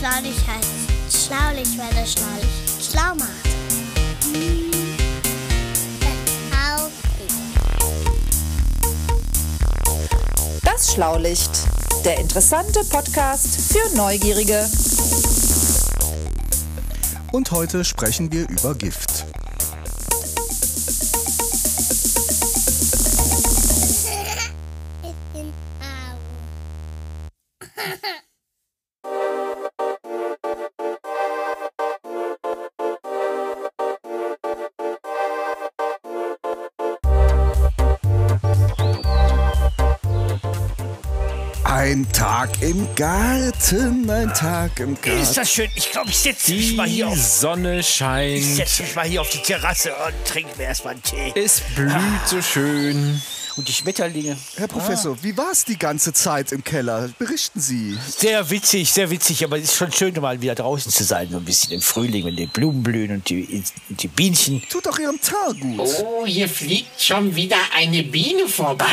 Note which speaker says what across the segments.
Speaker 1: Schlaulich heißt schlaulich, weil er schlaulich schlau macht.
Speaker 2: Das Schlaulicht, der interessante Podcast für Neugierige.
Speaker 3: Und heute sprechen wir über Gift. Tag im Garten, ein Tag im Garten.
Speaker 4: Ist das schön? Ich glaube, ich setze mich
Speaker 5: Die
Speaker 4: mal hier auf.
Speaker 5: Sonne
Speaker 4: Ich
Speaker 5: scheint.
Speaker 4: setze mich mal hier auf die Terrasse und trinke mir erstmal einen Tee.
Speaker 5: Es blüht so schön.
Speaker 4: Und die Schmetterlinge.
Speaker 3: Herr Professor, wie war es die ganze Zeit im Keller? Berichten Sie.
Speaker 4: Sehr witzig, sehr witzig, aber es ist schon schön, mal wieder draußen zu sein. So ein bisschen im Frühling, wenn die Blumen blühen und die, die Bienchen.
Speaker 3: Tut doch Ihrem Teint gut.
Speaker 6: Oh, hier fliegt schon wieder eine Biene vorbei.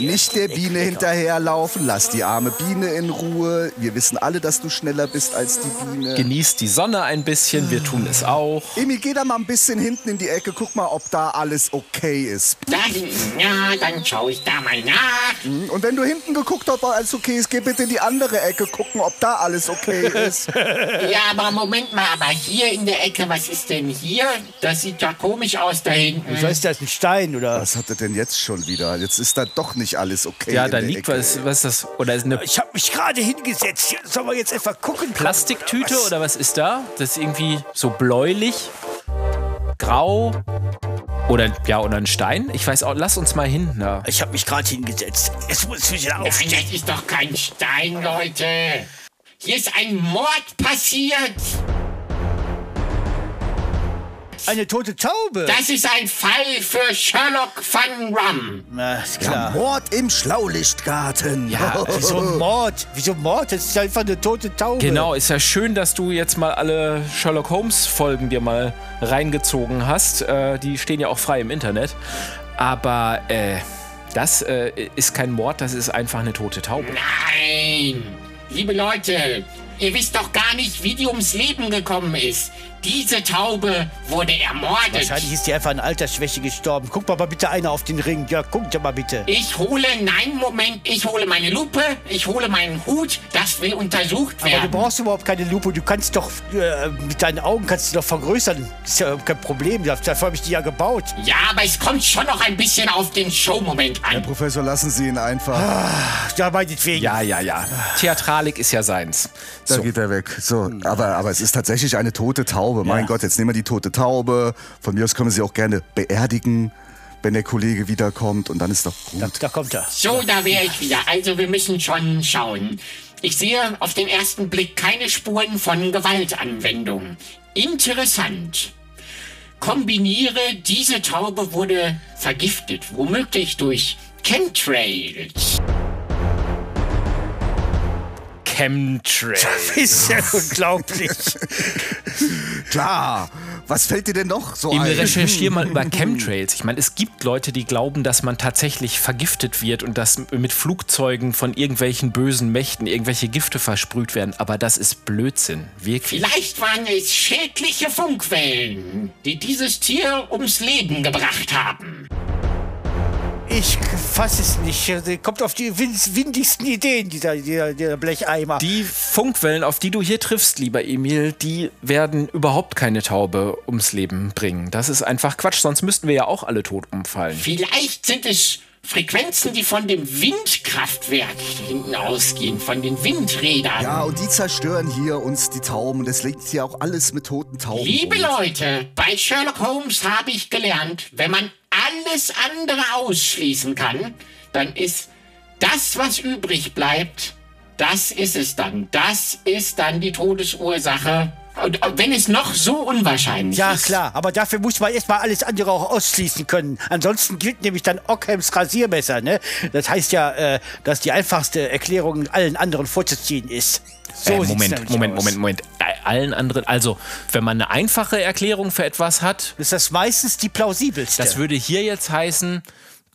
Speaker 3: Nicht der Biene hinterherlaufen, lass die arme Biene in Ruhe. Wir wissen alle, dass du schneller bist als die Biene.
Speaker 5: Genießt die Sonne ein bisschen, wir tun es auch.
Speaker 3: Emi, geh da mal ein bisschen hinten in die Ecke, guck mal, ob da alles okay ist.
Speaker 6: Da hinten, ja, dann schaue ich da mal nach.
Speaker 3: Und wenn du hinten geguckt hast, ob alles okay ist, geh bitte in die andere Ecke gucken, ob da alles okay ist.
Speaker 6: Ja, aber Moment mal, aber hier in der Ecke, was ist denn hier? Das sieht ja komisch aus da hinten.
Speaker 4: So ist das ein Stein oder?
Speaker 3: Was hat er denn jetzt schon wieder? Jetzt ist da doch nicht alles okay.
Speaker 5: Ja, da liegt
Speaker 3: Ecke.
Speaker 5: was, was ist das? Oder ist eine
Speaker 4: Ich habe mich gerade hingesetzt. Sollen wir jetzt etwa gucken?
Speaker 5: Plastiktüte oder was ist da? Das ist irgendwie so bläulich, grau oder ja oder ein Stein. Ich weiß auch. Lass uns mal hin. Da.
Speaker 4: Ich habe mich gerade hingesetzt. Es muss wieder
Speaker 6: Nein,
Speaker 4: aufstehen.
Speaker 6: das ist doch kein Stein, Leute. Hier ist ein Mord passiert.
Speaker 4: Eine tote Taube.
Speaker 6: Das ist ein Fall für Sherlock Van Rum.
Speaker 4: Na, ist
Speaker 3: Ja,
Speaker 4: klar.
Speaker 3: Mord im Schlaulichtgarten.
Speaker 5: Ja,
Speaker 4: Wieso ein Mord? Wieso Mord? Das ist einfach eine tote Taube.
Speaker 5: Genau, ist ja schön, dass du jetzt mal alle Sherlock Holmes Folgen dir mal reingezogen hast. Äh, die stehen ja auch frei im Internet. Aber äh, das äh, ist kein Mord, das ist einfach eine tote Taube.
Speaker 6: Nein. Liebe Leute, ihr wisst doch gar nicht, wie die ums Leben gekommen ist. Diese Taube wurde ermordet.
Speaker 4: Wahrscheinlich ist die einfach an Altersschwäche gestorben. Guck mal, mal bitte einer auf den Ring. Ja, guck doch mal bitte.
Speaker 6: Ich hole, nein, Moment, ich hole meine Lupe, ich hole meinen Hut, das will untersucht
Speaker 4: Aber du
Speaker 6: werden.
Speaker 4: brauchst überhaupt keine Lupe. Du kannst doch äh, mit deinen Augen kannst du doch vergrößern. Ist ja kein Problem. Dafür habe ich die ja gebaut.
Speaker 6: ja, aber es kommt schon noch ein bisschen auf den Showmoment
Speaker 3: Herr
Speaker 6: an.
Speaker 3: Professor, lassen Sie ihn einfach.
Speaker 4: Ja, meinetwegen.
Speaker 5: Ja, ja, ja. Theatralik ist ja seins.
Speaker 3: Da geht er weg. So, aber, aber es ist tatsächlich eine tote Taube. Mein Gott, jetzt nehmen wir die tote Taube. Von mir aus können wir sie auch gerne beerdigen, wenn der Kollege wiederkommt. Und dann ist doch
Speaker 4: Da,
Speaker 3: gut.
Speaker 4: da kommt er.
Speaker 6: So, da wäre ich wieder. Also, wir müssen schon schauen. Ich sehe auf den ersten Blick keine Spuren von Gewaltanwendung. Interessant. Kombiniere, diese Taube wurde vergiftet, womöglich durch Chemtrails.
Speaker 5: Chemtrail.
Speaker 4: Ist ja unglaublich.
Speaker 3: Klar. Was fällt dir denn noch so
Speaker 5: Emil,
Speaker 3: ein?
Speaker 5: recherchier mal über Chemtrails. Ich meine, es gibt Leute, die glauben, dass man tatsächlich vergiftet wird und dass mit Flugzeugen von irgendwelchen bösen Mächten irgendwelche Gifte versprüht werden. Aber das ist Blödsinn. Wirklich.
Speaker 6: Vielleicht waren es schädliche Funkwellen, die dieses Tier ums Leben gebracht haben.
Speaker 4: Ich fass es nicht. Kommt auf die win- windigsten Ideen, dieser, dieser, dieser Blecheimer.
Speaker 5: Die Funkwellen, auf die du hier triffst, lieber Emil, die werden überhaupt keine Taube ums Leben bringen. Das ist einfach Quatsch, sonst müssten wir ja auch alle tot umfallen.
Speaker 6: Vielleicht sind es Frequenzen, die von dem Windkraftwerk hinten ausgehen, von den Windrädern.
Speaker 3: Ja, und die zerstören hier uns die Tauben. Und es liegt hier auch alles mit toten Tauben.
Speaker 6: Liebe
Speaker 3: rum.
Speaker 6: Leute, bei Sherlock Holmes habe ich gelernt, wenn man alles andere ausschließen kann, dann ist das, was übrig bleibt, das ist es dann. Das ist dann die Todesursache. Und wenn es noch so unwahrscheinlich
Speaker 4: Ja,
Speaker 6: ist.
Speaker 4: klar, aber dafür muss man erstmal alles andere auch ausschließen können. Ansonsten gilt nämlich dann Ockhams Rasiermesser, ne? Das heißt ja, äh, dass die einfachste Erklärung allen anderen vorzuziehen ist. So
Speaker 5: äh, Moment, Moment. Moment, Moment. Äh, Allen anderen, also wenn man eine einfache Erklärung für etwas hat,
Speaker 4: ist das meistens die plausibelste.
Speaker 5: das würde hier jetzt heißen,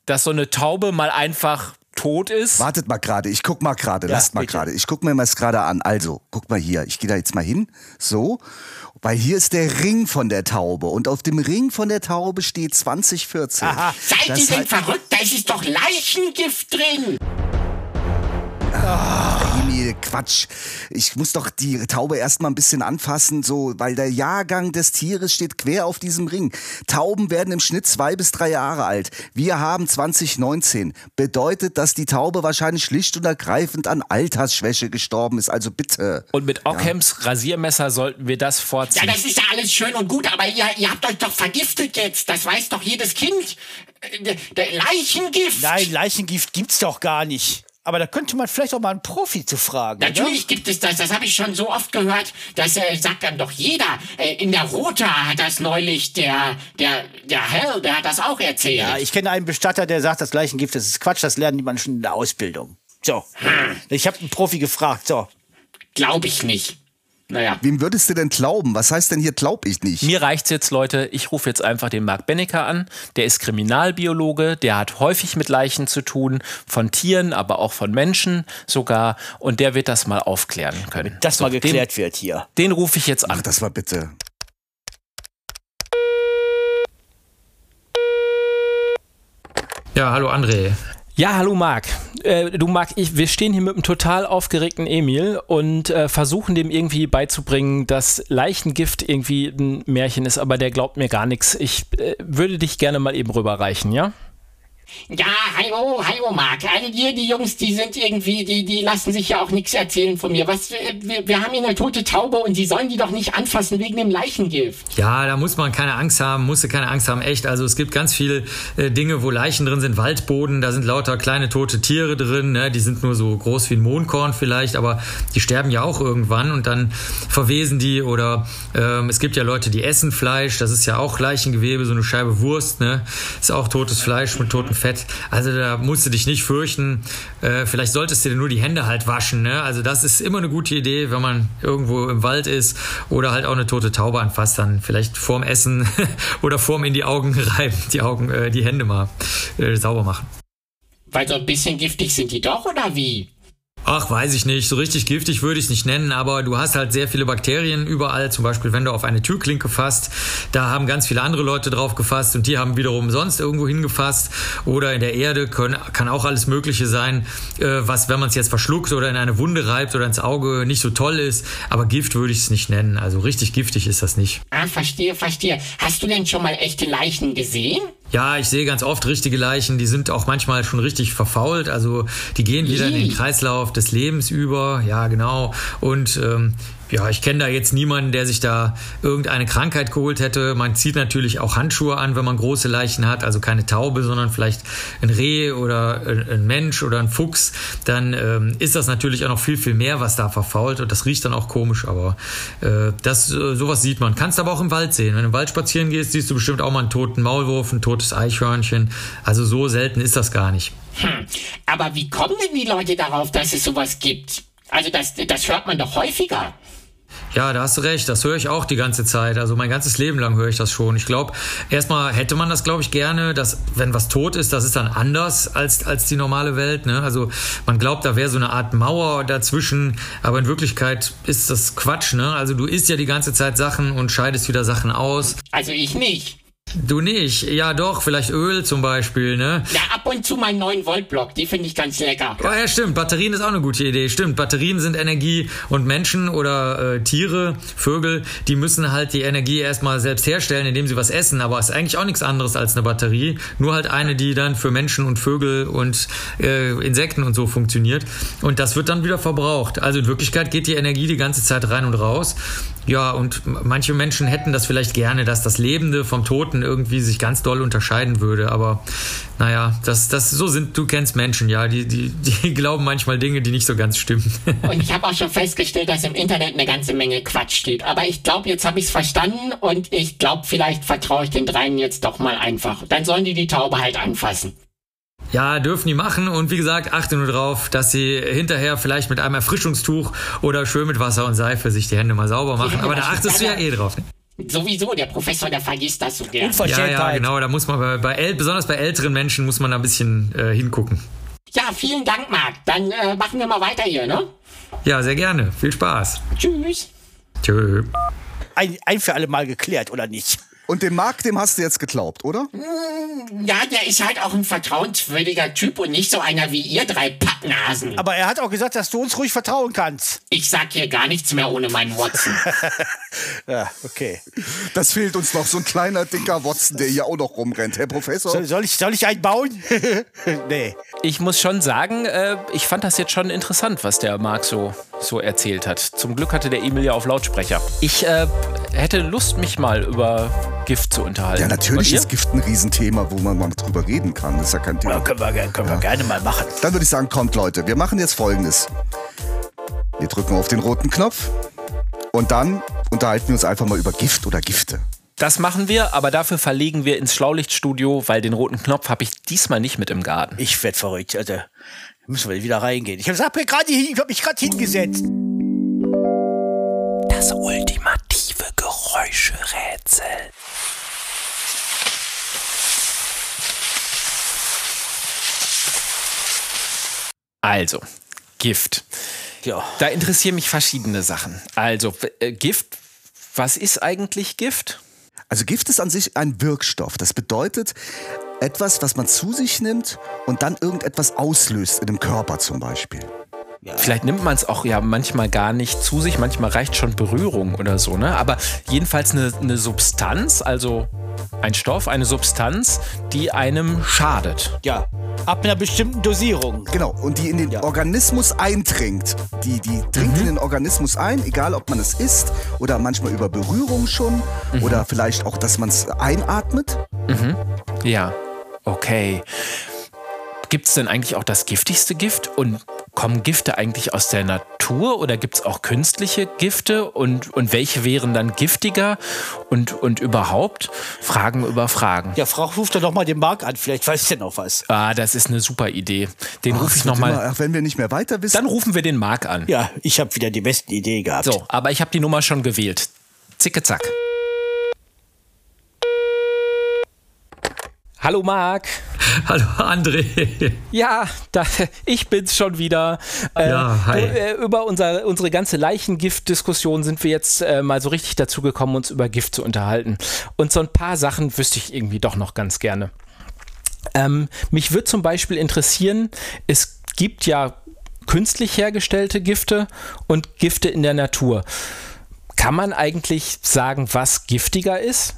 Speaker 5: dass so eine Taube mal einfach tot ist.
Speaker 3: Wartet mal gerade, ich guck mal gerade,
Speaker 4: Ja,
Speaker 3: lasst mal gerade. Ich guck mir das gerade an. Also, guck mal hier, ich gehe da jetzt mal hin. So, weil hier ist der Ring von der Taube und auf dem Ring von der Taube steht 2014.
Speaker 4: Aha.
Speaker 6: Seid ihr
Speaker 3: Das
Speaker 6: denn
Speaker 3: heißt-
Speaker 6: verrückt? Da ist doch Leichengift drin.
Speaker 3: Quatsch. Ich muss doch die Taube erstmal ein bisschen anfassen, so, weil der Jahrgang des Tieres steht quer auf diesem Ring. Tauben werden im Schnitt zwei bis drei Jahre alt. Wir haben 2019. Bedeutet, dass die Taube wahrscheinlich schlicht und ergreifend an Altersschwäche gestorben ist. Also bitte.
Speaker 5: Und mit Ockhams Rasiermesser sollten wir das
Speaker 6: Ja,
Speaker 5: vorziehen.
Speaker 6: das ist ja alles schön und gut, aber ihr, ihr habt euch doch vergiftet jetzt. Das weiß doch jedes Kind. Äh, Der, der Leichengift.
Speaker 4: Nein, Leichengift gibt's doch gar nicht. Aber da könnte man vielleicht auch mal einen Profi zu fragen.
Speaker 6: Natürlich gibt es das, das habe ich schon so oft gehört, das äh, sagt dann doch jeder. Äh, in der Rota hat das neulich der, der, der Hell, der hat das auch erzählt.
Speaker 4: Ja, ich kenne einen Bestatter, der sagt, das Leichengift, das ist Quatsch, das lernen die Menschen in der Ausbildung. So. Ich habe einen Profi gefragt. So.
Speaker 6: Glaube ich nicht. Naja.
Speaker 3: Wem würdest du denn glauben? Was heißt denn hier glaub ich nicht?
Speaker 5: Mir reicht's jetzt, Leute. Ich rufe jetzt einfach den Marc Bennecker an. Der ist Kriminalbiologe, der hat häufig mit Leichen zu tun, von Tieren, aber auch von Menschen sogar. Und der wird das mal aufklären können.
Speaker 4: Das
Speaker 5: So,
Speaker 4: mal geklärt wird hier.
Speaker 5: Den, den rufe ich jetzt an.
Speaker 3: Ach, das war bitte.
Speaker 7: Ja, hallo André.
Speaker 5: Ja, hallo Marc. Äh, du Marc, ich, wir stehen hier mit einem total aufgeregten Emil und äh, versuchen dem irgendwie beizubringen, dass Leichengift irgendwie ein Märchen ist, aber der glaubt mir gar nichts. Ich äh, würde dich gerne mal eben rüberreichen, ja?
Speaker 6: Ja, hallo, hallo Marc. Alle die, die Jungs, die sind irgendwie, die, die lassen sich ja auch nichts erzählen von mir. Was, wir, wir, wir haben hier eine tote Taube und die sollen die doch nicht anfassen wegen dem Leichengift.
Speaker 7: Ja, da muss man keine Angst haben, musste keine Angst haben, echt. Also es gibt ganz viele äh, Dinge, wo Leichen drin sind, Waldboden, da sind lauter kleine tote Tiere drin, ne? die sind nur so groß wie ein Mondkorn vielleicht, aber die sterben ja auch irgendwann und dann verwesen die oder ähm, es gibt ja Leute, die essen Fleisch, das ist ja auch Leichengewebe, so eine Scheibe Wurst, ne? ist auch totes Fleisch mit totem Fett. Also da musst du dich nicht fürchten. Äh, vielleicht solltest du dir nur die Hände halt waschen. Ne? Also das ist immer eine gute Idee, wenn man irgendwo im Wald ist oder halt auch eine tote Taube anfasst, dann vielleicht vorm Essen oder vorm in die Augen reiben, die Augen, äh, die Hände mal äh, sauber machen.
Speaker 6: Weil so ein bisschen giftig sind die doch, oder wie?
Speaker 7: Ach, weiß ich nicht. So richtig giftig würde ich es nicht nennen, aber du hast halt sehr viele Bakterien überall. Zum Beispiel, wenn du auf eine Türklinke fasst, da haben ganz viele andere Leute drauf gefasst und die haben wiederum sonst irgendwo hingefasst. Oder in der Erde können, kann auch alles Mögliche sein, äh, was, wenn man es jetzt verschluckt oder in eine Wunde reibt oder ins Auge, nicht so toll ist. Aber Gift würde ich es nicht nennen. Also richtig giftig ist das nicht.
Speaker 6: Ah, verstehe, verstehe. Hast du denn schon mal echte Leichen gesehen?
Speaker 7: Ja, ich sehe ganz oft richtige Leichen, die sind auch manchmal schon richtig verfault, also die gehen wieder in den. Kreislauf des Lebens über, ja genau. Und ähm, ja, ich kenne da jetzt niemanden, der sich da irgendeine Krankheit geholt hätte. Man zieht natürlich auch Handschuhe an, wenn man große Leichen hat, also keine Taube, sondern vielleicht ein Reh oder ein Mensch oder ein Fuchs. Dann ähm, ist das natürlich auch noch viel, viel mehr, was da verfault und das riecht dann auch komisch, aber äh, das, äh, sowas sieht man. Kannst aber auch im Wald sehen. Wenn du im Wald spazieren gehst, siehst du bestimmt auch mal einen toten Maulwurf, ein totes Eichhörnchen. Also so selten ist das gar nicht.
Speaker 6: Hm. Aber wie kommen denn die Leute darauf, dass es sowas gibt? Also das, das hört man doch häufiger.
Speaker 7: Ja, da hast du recht. Das höre ich auch die ganze Zeit. Also mein ganzes Leben lang höre ich das schon. Ich glaube, erstmal hätte man das, glaube ich, gerne, dass wenn was tot ist, das ist dann anders als, als die normale Welt. Ne? Also man glaubt, da wäre so eine Art Mauer dazwischen, aber in Wirklichkeit ist das Quatsch. Ne? Also du isst ja die ganze Zeit Sachen und scheidest wieder Sachen aus.
Speaker 6: Also ich nicht.
Speaker 7: Du nicht. Ja, doch, vielleicht Öl zum Beispiel, ne?
Speaker 6: Ja, ab und zu meinen 9 Volt Block, die finde ich ganz lecker.
Speaker 7: Ja, ja, stimmt. Batterien ist auch eine gute Idee. Stimmt. Batterien sind Energie und Menschen oder äh, Tiere, Vögel, die müssen halt die Energie erstmal selbst herstellen, indem sie was essen. Aber es ist eigentlich auch nichts anderes als eine Batterie. Nur halt eine, die dann für Menschen und Vögel und äh, Insekten und so funktioniert. Und das wird dann wieder verbraucht. Also in Wirklichkeit geht die Energie die ganze Zeit rein und raus. Ja, und manche Menschen hätten das vielleicht gerne, dass das Lebende vom Toten irgendwie sich ganz doll unterscheiden würde. Aber naja, das, das, so sind, du kennst Menschen, ja, die, die, die glauben manchmal Dinge, die nicht so ganz stimmen.
Speaker 6: Und ich habe auch schon festgestellt, dass im Internet eine ganze Menge Quatsch steht. Aber ich glaube, jetzt habe ich es verstanden und ich glaube, vielleicht vertraue ich den dreien jetzt doch mal einfach. Dann sollen die die Taube halt anfassen.
Speaker 7: Ja, dürfen die machen und wie gesagt, achte nur drauf, dass sie hinterher vielleicht mit einem Erfrischungstuch oder schön mit Wasser und Seife sich die Hände mal sauber machen. Aber da achtest du ja eh drauf. Ne?
Speaker 6: Sowieso, der Professor, der vergisst das so gern.
Speaker 7: Ja,
Speaker 4: Unverschämtheit.
Speaker 7: ja, genau. Da muss man bei, bei äl- besonders bei älteren Menschen muss man da ein bisschen äh, hingucken.
Speaker 6: Ja, vielen Dank, Marc. Dann äh, machen wir mal weiter hier, ne?
Speaker 7: Ja, sehr gerne. Viel Spaß.
Speaker 6: Tschüss.
Speaker 7: Tschö.
Speaker 4: Ein, ein für alle Mal geklärt, oder nicht?
Speaker 3: Und dem Marc, dem hast du jetzt geglaubt, oder?
Speaker 6: Ja, der ist halt auch ein vertrauenswürdiger Typ und nicht so einer wie ihr drei Pappnasen.
Speaker 4: Aber er hat auch gesagt, dass du uns ruhig vertrauen kannst.
Speaker 6: Ich sag hier gar nichts mehr ohne meinen Watson.
Speaker 4: Ja, okay.
Speaker 3: Das fehlt uns noch, so ein kleiner, dicker Watson, der hier auch noch rumrennt. Herr Professor?
Speaker 4: Soll, soll, ich, soll ich einen bauen? nee.
Speaker 5: Ich muss schon sagen, äh, ich fand das jetzt schon interessant, was der Marc so, so erzählt hat. Zum Glück hatte der Emil ja auf Lautsprecher. Ich äh, hätte Lust, mich mal über Gift zu unterhalten.
Speaker 3: Ja, natürlich ist Gift ein Riesenthema, wo man mal drüber reden kann. Das ist ja kein
Speaker 4: Ja,
Speaker 3: Thema.
Speaker 4: können wir, können wir gerne mal machen.
Speaker 3: Dann würde ich sagen, kommt Leute, wir machen jetzt folgendes. Wir drücken auf den roten Knopf und dann unterhalten wir uns einfach mal über Gift oder Gifte.
Speaker 5: Das machen wir, aber dafür verlegen wir ins Schlaulichtstudio, weil den roten Knopf habe ich diesmal nicht mit im Garten.
Speaker 4: Ich werd verrückt. Also, müssen wir wieder reingehen. Ich hab, mir gerade, ich hab mich gerade hingesetzt.
Speaker 5: Das ultimative Geräuscherätsel. Also, Gift.
Speaker 4: Ja.
Speaker 5: Da interessieren mich verschiedene Sachen. Also, äh, Gift, was ist eigentlich Gift?
Speaker 3: Also Gift ist an sich ein Wirkstoff. Das bedeutet etwas, was man zu sich nimmt und dann irgendetwas auslöst in dem Körper zum Beispiel.
Speaker 5: Vielleicht nimmt man es auch ja manchmal gar nicht zu sich, manchmal reicht schon Berührung oder so, ne? Aber jedenfalls eine, eine Substanz, also ein Stoff, eine Substanz, die einem schadet.
Speaker 4: Ja. Ab einer bestimmten Dosierung.
Speaker 3: Genau, und die in den
Speaker 4: Ja.
Speaker 3: Organismus eindringt. Die, die dringt in den Organismus ein, egal ob man es isst oder manchmal über Berührung schon oder vielleicht auch, dass man es einatmet.
Speaker 5: Ja, okay. Gibt es denn eigentlich auch das giftigste Gift? Und kommen Gifte eigentlich aus der Natur oder gibt es auch künstliche Gifte? Und, und welche wären dann giftiger? Und, und überhaupt? Fragen über Fragen.
Speaker 4: Ja, Frau, ruft doch noch mal den Marc an. Vielleicht weiß der noch was.
Speaker 5: Ah, das ist eine super Idee. Den rufe ich nochmal.
Speaker 3: Ach, wenn wir nicht mehr weiter wissen.
Speaker 5: Dann rufen wir den Marc an.
Speaker 4: Ja, ich habe wieder die besten Ideen gehabt.
Speaker 5: So, aber ich habe die Nummer schon gewählt. Zicke zack. Hallo Marc.
Speaker 7: Hallo André.
Speaker 5: Ja, da, ich bin's schon wieder. Äh,
Speaker 7: Ja, hi.
Speaker 5: äh, über unser, unsere ganze Leichengift-Diskussion sind wir jetzt äh, mal so richtig dazu gekommen, uns über Gift zu unterhalten. Und so ein paar Sachen wüsste ich irgendwie doch noch ganz gerne. Ähm, mich würde zum Beispiel interessieren, es gibt ja künstlich hergestellte Gifte und Gifte in der Natur. Kann man eigentlich sagen, was giftiger ist?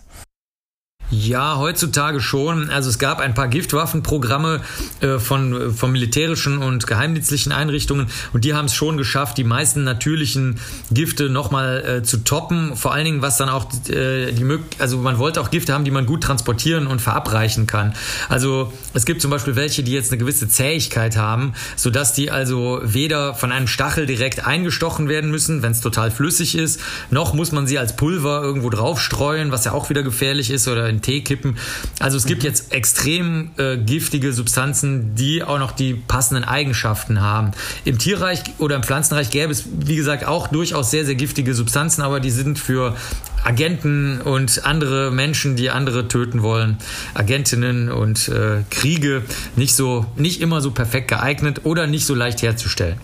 Speaker 7: Ja, heutzutage schon. Also es gab ein paar Giftwaffenprogramme äh, von, von militärischen und geheimdienstlichen Einrichtungen und die haben es schon geschafft, die meisten natürlichen Gifte nochmal äh, zu toppen. Vor allen Dingen, was dann auch äh, die Möglichkeit, also man wollte auch Gifte haben, die man gut transportieren und verabreichen kann. Also es gibt zum Beispiel welche, die jetzt eine gewisse Zähigkeit haben, sodass die also weder von einem Stachel direkt eingestochen werden müssen, wenn es total flüssig ist, noch muss man sie als Pulver irgendwo drauf streuen, was ja auch wieder gefährlich ist oder in Tee kippen. Also es gibt jetzt extrem äh, giftige Substanzen, die auch noch die passenden Eigenschaften haben. Im Tierreich oder im Pflanzenreich gäbe es, wie gesagt, auch durchaus sehr, sehr giftige Substanzen, aber die sind für Agenten und andere Menschen, die andere töten wollen, Agentinnen und äh, Kriege nicht so, nicht immer so perfekt geeignet oder nicht so leicht herzustellen.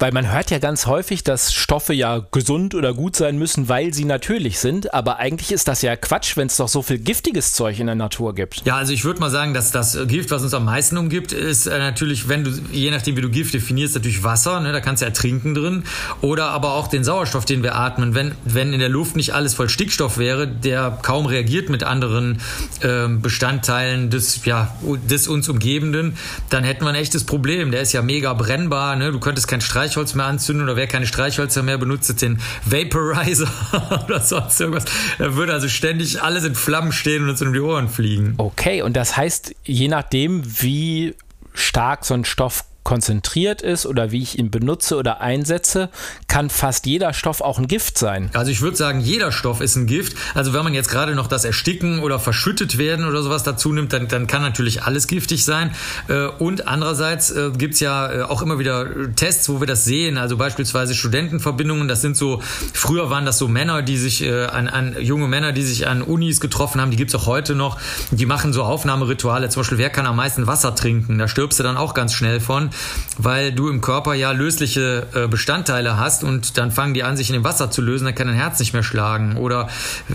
Speaker 5: Weil man hört ja ganz häufig, dass Stoffe ja gesund oder gut sein müssen, weil sie natürlich sind. Aber eigentlich ist das ja Quatsch, wenn es doch so viel giftiges Zeug in der Natur gibt.
Speaker 7: Ja, also ich würde mal sagen, dass das Gift, was uns am meisten umgibt, ist äh, natürlich, wenn du, je nachdem wie du Gift definierst, natürlich Wasser, ne, da kannst du ertrinken drin. Oder aber auch den Sauerstoff, den wir atmen. Wenn, wenn in der Luft nicht alles voll Stickstoff wäre, der kaum reagiert mit anderen ähm, Bestandteilen des, ja, des uns Umgebenden, dann hätten wir ein echtes Problem. Der ist ja mega brennbar, ne? du könntest kein Streichholz mehr anzünden oder wer keine Streichhölzer mehr benutzt, den Vaporizer oder sonst irgendwas. Da würde also ständig alles in Flammen stehen und uns um die Ohren fliegen.
Speaker 5: Okay, und das heißt, je nachdem, wie stark so ein Stoff konzentriert ist oder wie ich ihn benutze oder einsetze, kann fast jeder Stoff auch ein Gift sein.
Speaker 7: Also ich würde sagen, jeder Stoff ist ein Gift. Also wenn man jetzt gerade noch das Ersticken oder verschüttet werden oder sowas dazu nimmt, dann, dann kann natürlich alles giftig sein. Äh, und andererseits äh, gibt es ja äh, auch immer wieder Tests, wo wir das sehen. Also beispielsweise Studentenverbindungen. Das sind so, früher waren das so Männer, die sich an, an junge Männer, die sich an Unis getroffen haben. Die gibt es auch heute noch. Die machen so Aufnahmerituale. Zum Beispiel, wer kann am meisten Wasser trinken? Da stirbst du dann auch ganz schnell von, weil du im Körper ja lösliche Bestandteile hast und dann fangen die an, sich in dem Wasser zu lösen. Dann kann dein Herz nicht mehr schlagen. Oder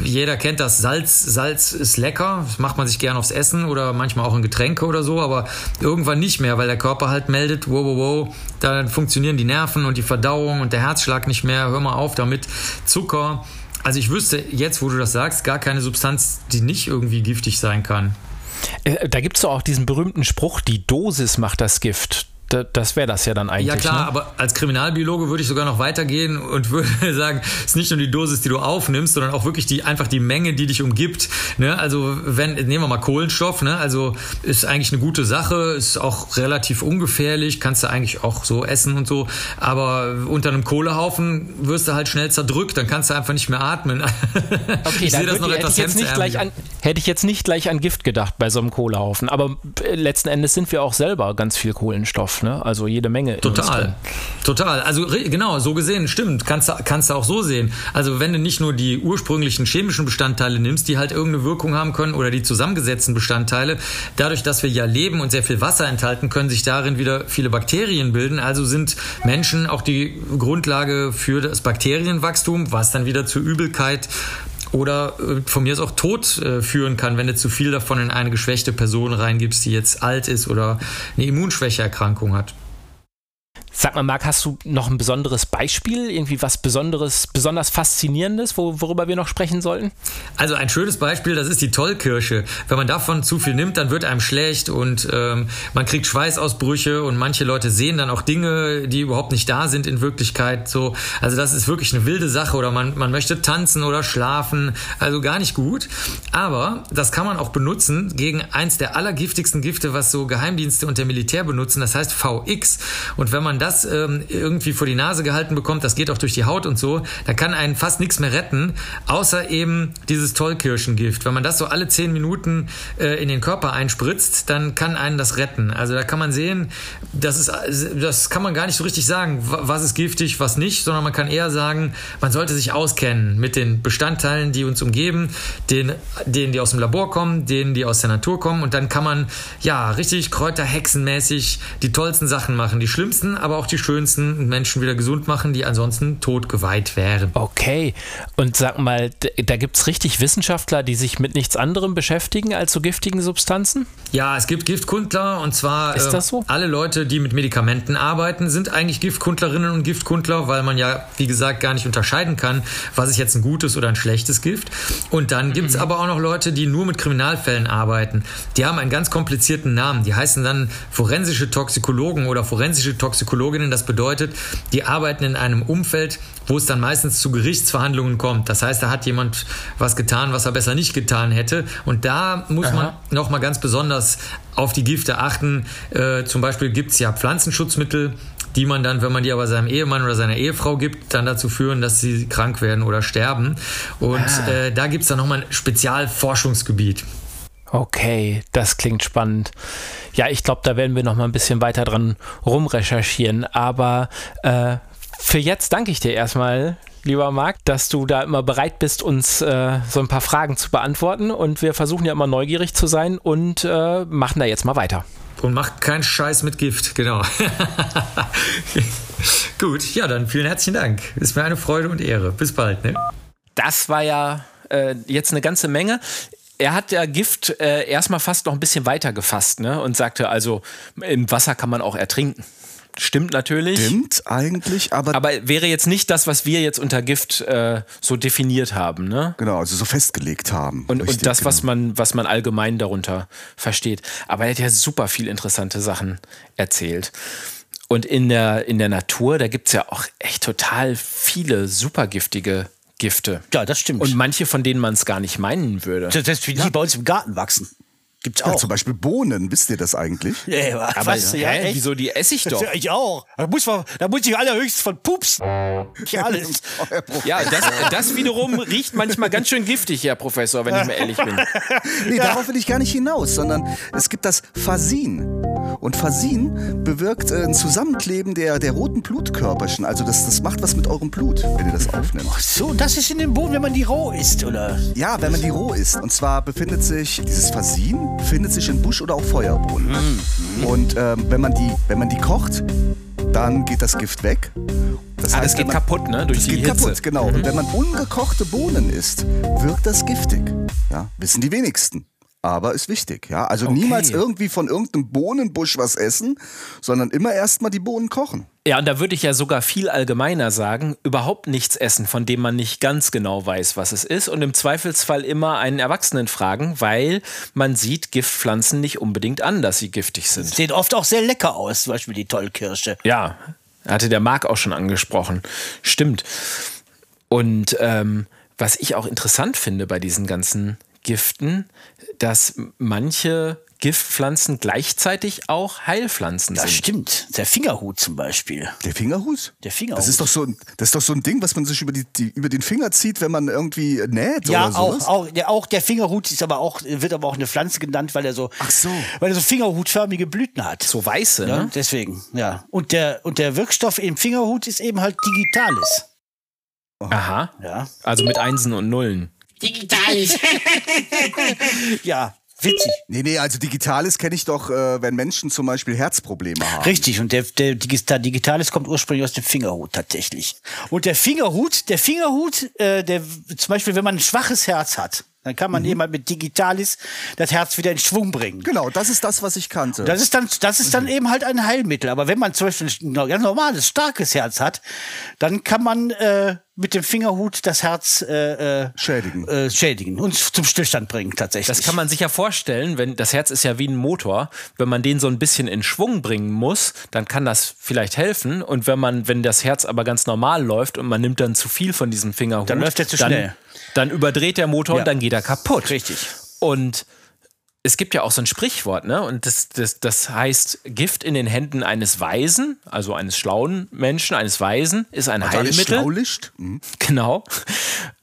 Speaker 7: jeder kennt das Salz. Salz ist lecker. Das macht man sich gern aufs Essen oder manchmal auch in Getränke oder so. Aber irgendwann nicht mehr, weil der Körper halt meldet, wow, wow, wow, da funktionieren die Nerven und die Verdauung und der Herzschlag nicht mehr. Hör mal auf damit. Zucker. Also ich wüsste jetzt, wo du das sagst, gar keine Substanz, die nicht irgendwie giftig sein kann.
Speaker 5: Äh, da gibt es auch diesen berühmten Spruch, die Dosis macht das Gift das wäre das ja dann eigentlich.
Speaker 7: Ja klar,
Speaker 5: ne?
Speaker 7: aber als Kriminalbiologe würde ich sogar noch weitergehen und würde sagen, es ist nicht nur die Dosis, die du aufnimmst, sondern auch wirklich die einfach die Menge, die dich umgibt. Ne? Also wenn nehmen wir mal Kohlenstoff, ne? also ist eigentlich eine gute Sache, ist auch relativ ungefährlich, kannst du eigentlich auch so essen und so. Aber unter einem Kohlehaufen wirst du halt schnell zerdrückt, dann kannst du einfach nicht mehr atmen.
Speaker 5: Okay, ich sehe das noch hätte etwas ich jetzt nicht gleich an, Hätte ich jetzt nicht gleich an Gift gedacht bei so einem Kohlehaufen. Aber äh, letzten Endes sind wir auch selber ganz viel Kohlenstoff ne? Also jede Menge.
Speaker 7: Total. Total. Also genau, so gesehen, stimmt. Kannst du, kannst auch so sehen. Also wenn du nicht nur die ursprünglichen chemischen Bestandteile nimmst, die halt irgendeine Wirkung haben können oder die zusammengesetzten Bestandteile, dadurch, dass wir ja leben und sehr viel Wasser enthalten, können sich darin wieder viele Bakterien bilden. Also sind Menschen auch die Grundlage für das Bakterienwachstum, was dann wieder zur Übelkeit oder äh, von mir aus auch Tod äh, führen kann, wenn du zu viel davon in eine geschwächte Person reingibst, die jetzt alt ist oder eine Immunschwächeerkrankung hat.
Speaker 5: Sag mal, Marc, hast du noch ein besonderes Beispiel, irgendwie was Besonderes, besonders Faszinierendes, wo, worüber wir noch sprechen sollten?
Speaker 7: Also ein schönes Beispiel, das ist die Tollkirsche. Wenn man davon zu viel nimmt, dann wird einem schlecht und ähm, man kriegt Schweißausbrüche und manche Leute sehen dann auch Dinge, die überhaupt nicht da sind in Wirklichkeit. So, also das ist wirklich eine wilde Sache oder man, man möchte tanzen oder schlafen, also gar nicht gut. Aber das kann man auch benutzen gegen eins der allergiftigsten Gifte, was so Geheimdienste und der Militär benutzen. Das heißt VX. Und wenn man das ähm, irgendwie vor die Nase gehalten bekommt, das geht auch durch die Haut und so, da kann einen fast nichts mehr retten, außer eben dieses Tollkirschengift. Wenn man das so alle zehn Minuten äh, in den Körper einspritzt, dann kann einen das retten. Also da kann man sehen, das ist, das kann man gar nicht so richtig sagen, was ist giftig, was nicht, sondern man kann eher sagen, man sollte sich auskennen mit den Bestandteilen, die uns umgeben, den, denen, die aus dem Labor kommen, denen, die aus der Natur kommen und dann kann man ja richtig kräuterhexenmäßig die tollsten Sachen machen, die schlimmsten, aber aber auch die schönsten Menschen wieder gesund machen, die ansonsten tot geweiht wären.
Speaker 5: Okay. Und sag mal, da gibt es richtig Wissenschaftler, die sich mit nichts anderem beschäftigen als so giftigen Substanzen?
Speaker 7: Ja, es gibt Giftkundler und zwar
Speaker 5: Ist das so?
Speaker 7: äh, alle Leute, die mit Medikamenten arbeiten, sind eigentlich Giftkundlerinnen und Giftkundler, weil man ja, wie gesagt, gar nicht unterscheiden kann, was ist jetzt ein gutes oder ein schlechtes Gift. Und dann gibt es mhm. aber auch noch Leute, die nur mit Kriminalfällen arbeiten. Die haben einen ganz komplizierten Namen. Die heißen dann forensische Toxikologen oder forensische Toxikologen Psychologinnen. Das bedeutet, die arbeiten in einem Umfeld, wo es dann meistens zu Gerichtsverhandlungen kommt. Das heißt, da hat jemand was getan, was er besser nicht getan hätte. Und da muss Aha. man nochmal ganz besonders auf die Gifte achten. Äh, zum Beispiel gibt es ja Pflanzenschutzmittel, die man dann, wenn man die aber seinem Ehemann oder seiner Ehefrau gibt, dann dazu führen, dass sie krank werden oder sterben. Und ah. äh, da gibt es dann nochmal ein Spezialforschungsgebiet.
Speaker 5: Okay, das klingt spannend. Ja, ich glaube, da werden wir noch mal ein bisschen weiter dran rumrecherchieren. Aber äh, für jetzt danke ich dir erstmal, lieber Marc, dass du da immer bereit bist, uns äh, so ein paar Fragen zu beantworten. Und wir versuchen ja immer neugierig zu sein und äh, machen da jetzt mal weiter.
Speaker 7: Und macht keinen Scheiß mit Gift, genau. Gut, ja, dann vielen herzlichen Dank. Ist mir eine Freude und Ehre. Bis bald. Ne?
Speaker 5: Das war ja äh, jetzt eine ganze Menge er hat ja Gift äh, erstmal fast noch ein bisschen weiter gefasst ne? und sagte, also im Wasser kann man auch ertrinken. Stimmt natürlich.
Speaker 3: Stimmt eigentlich, aber.
Speaker 5: Aber wäre jetzt nicht das, was wir jetzt unter Gift äh, so definiert haben, ne?
Speaker 3: Genau, also so festgelegt haben.
Speaker 5: Und, Richtig, und das, genau. was, man, was man allgemein darunter versteht. Aber er hat ja super viel interessante Sachen erzählt. Und in der, in der Natur, da gibt es ja auch echt total viele super giftige Gifte.
Speaker 4: Ja, das stimmt.
Speaker 5: Und manche, von denen man es gar nicht meinen würde.
Speaker 4: Das, das, die ja. bei uns im Garten wachsen. Gibt's
Speaker 3: Ja,
Speaker 4: auch.
Speaker 3: zum Beispiel Bohnen, wisst ihr das eigentlich?
Speaker 4: Ja, aber
Speaker 5: Aber
Speaker 4: was, ja,
Speaker 5: hä,
Speaker 4: echt?
Speaker 5: wieso, die esse ich doch.
Speaker 4: Ja, ich auch. Da muss, man, da muss ich allerhöchst von Pups. Ja, alles.
Speaker 5: Ja, das, das wiederum riecht manchmal ganz schön giftig, Herr Professor, wenn ich mir ehrlich bin.
Speaker 3: Nee, darauf will ich gar nicht hinaus, sondern es gibt das Fasin. Und Fasin bewirkt äh, ein Zusammenkleben der, der roten Blutkörperchen. Also das, das macht was mit eurem Blut, wenn ihr das aufnimmt.
Speaker 4: So, das ist in dem Boden, wenn man die roh isst, oder?
Speaker 3: Ja, wenn man die roh isst. Und zwar befindet sich dieses Fasin befindet sich in Busch- oder auch Feuerbohnen. Und ähm, wenn, man die, wenn man die kocht, dann geht das Gift weg. Das
Speaker 5: Ah, das
Speaker 3: wenn
Speaker 5: geht
Speaker 3: man-
Speaker 5: kaputt, ne? Durch
Speaker 3: Das
Speaker 5: die
Speaker 3: geht
Speaker 5: Hitze.
Speaker 3: kaputt, genau. Und wenn man ungekochte Bohnen isst, wirkt das giftig. Ja, wissen die wenigsten. Aber ist wichtig, ja. Also niemals irgendwie von irgendeinem Bohnenbusch was essen, sondern immer erstmal die Bohnen kochen.
Speaker 5: Ja, und da würde ich ja sogar viel allgemeiner sagen, überhaupt nichts essen, von dem man nicht ganz genau weiß, was es ist. Und im Zweifelsfall immer einen Erwachsenen fragen, weil man sieht Giftpflanzen nicht unbedingt an, dass sie giftig sind.
Speaker 4: Sieht oft auch sehr lecker aus, zum Beispiel die Tollkirsche.
Speaker 5: Ja, hatte der Marc auch schon angesprochen. Stimmt. Und ähm, was ich auch interessant finde bei diesen ganzen Giften, dass manche Giftpflanzen gleichzeitig auch Heilpflanzen
Speaker 4: Das
Speaker 5: sind.
Speaker 4: stimmt. Der Fingerhut zum Beispiel.
Speaker 3: Der Fingerhut?
Speaker 4: Der Fingerhut.
Speaker 3: Das ist doch so ein, das ist doch so ein Ding, was man sich über, die, die, über den Finger zieht, wenn man irgendwie näht
Speaker 4: Ja,
Speaker 3: oder
Speaker 4: auch,
Speaker 3: sowas.
Speaker 4: auch, der, auch der Fingerhut ist aber auch, wird aber auch eine Pflanze genannt, weil er so,
Speaker 3: Ach so.
Speaker 4: weil er so fingerhutförmige Blüten hat.
Speaker 5: So weiße,
Speaker 4: ja,
Speaker 5: ne?
Speaker 4: deswegen, ja. Und der, und der Wirkstoff im Fingerhut ist eben halt Digitalis.
Speaker 5: Aha.
Speaker 4: Ja.
Speaker 5: Also mit Einsen und Nullen.
Speaker 6: Digital.
Speaker 4: Ja, witzig.
Speaker 3: Nee, nee, also Digitales kenne ich doch, äh, wenn Menschen zum Beispiel Herzprobleme haben.
Speaker 4: Richtig, und der, der Digital- Digitalis kommt ursprünglich aus dem Fingerhut tatsächlich. Und der Fingerhut, der Fingerhut, äh, der zum Beispiel, wenn man ein schwaches Herz hat, dann kann man
Speaker 3: Mhm.
Speaker 4: eben halt mit Digitalis das Herz wieder in Schwung bringen.
Speaker 3: Genau, das ist das, was ich kannte.
Speaker 4: Das ist dann, das ist
Speaker 3: Mhm.
Speaker 4: dann eben halt ein Heilmittel. Aber wenn man zum Beispiel ein ganz normales, starkes Herz hat, dann kann man äh, mit dem Fingerhut das Herz äh, äh,
Speaker 3: Schädigen.
Speaker 4: äh, schädigen und zum Stillstand bringen tatsächlich.
Speaker 5: Das kann man sich ja vorstellen, wenn das Herz ist ja wie ein Motor, wenn man den so ein bisschen in Schwung bringen muss, dann kann das vielleicht helfen. Und wenn man, wenn das Herz aber ganz normal läuft und man nimmt dann zu viel von diesem Fingerhut,
Speaker 4: Dann läuft er zu
Speaker 5: dann,
Speaker 4: schnell.
Speaker 5: Dann überdreht der Motor
Speaker 4: Ja.
Speaker 5: und dann geht er kaputt.
Speaker 4: Richtig.
Speaker 5: Und es gibt ja auch so ein Sprichwort, ne? Und das, das, das heißt, Gift in den Händen eines Weisen, also eines schlauen Menschen, eines Weisen, ist ein
Speaker 3: Also
Speaker 5: Heilmittel.
Speaker 3: Schlaulicht? Mhm.
Speaker 5: Genau.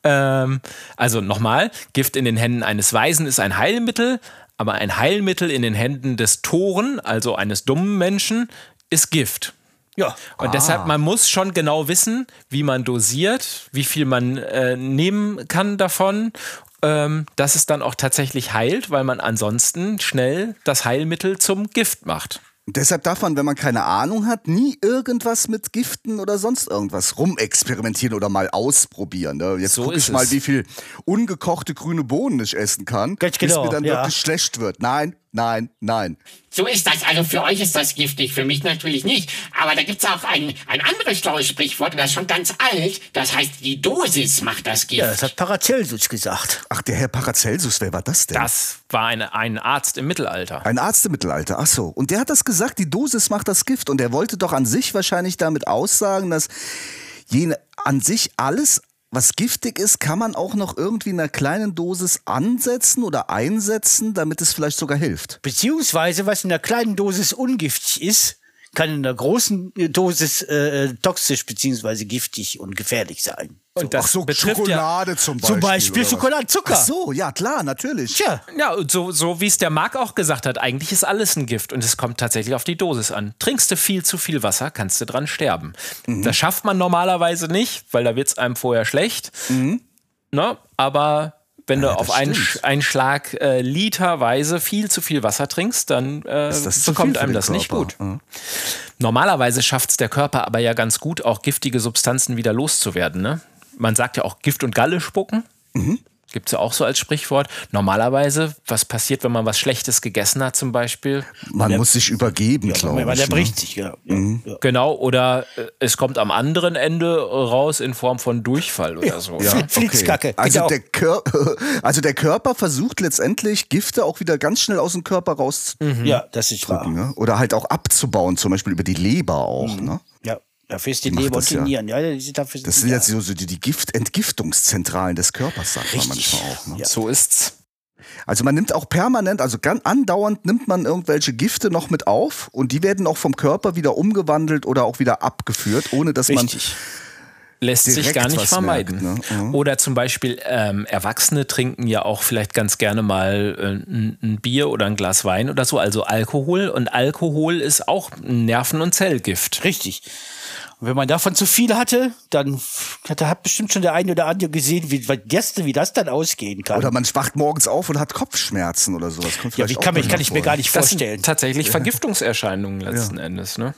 Speaker 5: Ähm, also nochmal, Gift in den Händen eines Weisen ist ein Heilmittel, aber ein Heilmittel in den Händen des Toren, also eines dummen Menschen, ist Gift.
Speaker 4: Ja.
Speaker 5: Und deshalb, man muss schon genau wissen, wie man dosiert, wie viel man äh, nehmen kann davon, ähm, dass es dann auch tatsächlich heilt, weil man ansonsten schnell das Heilmittel zum Gift macht.
Speaker 3: Und deshalb darf man, wenn man keine Ahnung hat, nie irgendwas mit Giften oder sonst irgendwas rumexperimentieren oder mal ausprobieren. Ne? Jetzt
Speaker 5: So
Speaker 3: gucke ich mal,
Speaker 5: es.
Speaker 3: wie viel ungekochte grüne Bohnen ich essen kann,
Speaker 4: Ganz
Speaker 3: bis
Speaker 4: genau,
Speaker 3: mir dann
Speaker 4: ja.
Speaker 3: wirklich schlecht wird. Nein, nein, nein.
Speaker 6: So ist das. Also für euch ist das giftig, für mich natürlich nicht. Aber da gibt's auch ein, ein anderes schlaues Sprichwort, das ist schon ganz alt. Das heißt, die Dosis macht das Gift.
Speaker 4: Ja, das hat Paracelsus gesagt.
Speaker 3: Ach, der Herr Paracelsus, wer war das denn?
Speaker 5: Das war eine, ein Arzt im Mittelalter.
Speaker 3: Ein Arzt im Mittelalter, ach so. Und der hat das gesagt, die Dosis macht das Gift. Und er wollte doch an sich wahrscheinlich damit aussagen, dass jene, an sich alles, was giftig ist, kann man auch noch irgendwie in einer kleinen Dosis ansetzen oder einsetzen, damit es vielleicht sogar hilft.
Speaker 4: Beziehungsweise, was in einer kleinen Dosis ungiftig ist, kann in einer großen Dosis äh, toxisch beziehungsweise giftig und gefährlich sein.
Speaker 5: Und das
Speaker 3: ach so,
Speaker 5: betrifft ja
Speaker 3: Schokolade zum Beispiel.
Speaker 4: Zum Beispiel? Schokoladenzucker.
Speaker 3: Ach so, ja klar, natürlich.
Speaker 4: Tja,
Speaker 5: Ja, und so, so wie es der Marc auch gesagt hat, eigentlich ist alles ein Gift und es kommt tatsächlich auf die Dosis an. Trinkst du viel zu viel Wasser, kannst du dran sterben. Das schafft man normalerweise nicht, weil da wird es einem vorher schlecht. Ne? Aber wenn du auf einen, einen Schlag äh, literweise viel zu viel Wasser trinkst, dann äh, bekommt einem das nicht
Speaker 3: Körper?
Speaker 5: gut.
Speaker 3: Ja.
Speaker 5: Normalerweise schafft es der Körper aber ja ganz gut, auch giftige Substanzen wieder loszuwerden. Ne? Man sagt ja auch Gift und Galle spucken. Gibt es ja auch so als Sprichwort. Normalerweise, was passiert, wenn man was Schlechtes gegessen hat, zum Beispiel?
Speaker 3: Man muss sich übergeben, glaube ich.
Speaker 4: weil der
Speaker 3: ne?
Speaker 4: bricht sich, ja. ja, ja.
Speaker 5: Genau, oder äh, es kommt am anderen Ende raus in Form von Durchfall oder so.
Speaker 3: Ja,
Speaker 4: Flitzkacke,
Speaker 3: Also
Speaker 4: genau.
Speaker 3: der, Kör also der Körper versucht letztendlich Gifte auch wieder ganz schnell aus dem Körper rauszudrücken.
Speaker 4: Ja, das ist wahr.
Speaker 3: Ne? Oder halt auch abzubauen, zum Beispiel über die Leber auch. Ne?
Speaker 4: Ja, dafür ist die
Speaker 3: macht
Speaker 4: Leber und
Speaker 3: das
Speaker 4: die
Speaker 3: ja.
Speaker 4: Nieren. Ja, die sind dafür
Speaker 3: Das sind jetzt so, so die, die Gift Entgiftungszentralen des Körpers, sagt man
Speaker 4: Richtig.
Speaker 3: manchmal auch. Ne?
Speaker 4: Ja.
Speaker 5: So ist's.
Speaker 3: Also man nimmt auch permanent, also ganz andauernd nimmt man irgendwelche Gifte noch mit auf und die werden auch vom Körper wieder umgewandelt oder auch wieder abgeführt, ohne dass
Speaker 4: Richtig.
Speaker 5: lässt sich gar nicht vermeiden.
Speaker 3: merkt, ne? Mhm.
Speaker 5: Oder zum Beispiel ähm, Erwachsene trinken ja auch vielleicht ganz gerne mal äh, ein, ein Bier oder ein Glas Wein oder so, also Alkohol. Und Alkohol ist auch ein Nerven- und Zellgift.
Speaker 4: Richtig. Und wenn man davon zu viel hatte, dann hat, hat bestimmt schon der eine oder andere gesehen, wie, wie, das, wie das dann ausgehen kann.
Speaker 3: Oder man wacht morgens auf und hat Kopfschmerzen oder sowas. Kommt
Speaker 4: ja,
Speaker 3: auch
Speaker 4: kann, ich,
Speaker 3: mal
Speaker 4: kann ich mir gar nicht
Speaker 5: Das
Speaker 4: vorstellen.
Speaker 5: sind tatsächlich Vergiftungserscheinungen letzten Endes. Ne?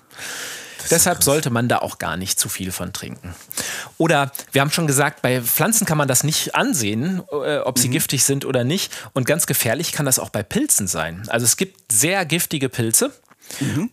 Speaker 5: Deshalb sollte man da auch gar nicht zu viel von trinken. Oder wir haben schon gesagt, bei Pflanzen kann man das nicht ansehen, äh, ob sie giftig sind oder nicht. Und ganz gefährlich kann das auch bei Pilzen sein. Also es gibt sehr giftige Pilze.